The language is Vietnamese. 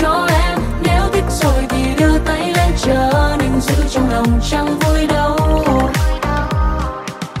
cho em. Nếu thích rồi thì đưa tay lên chờ. Anh giữ trong lòng chẳng vui đâu.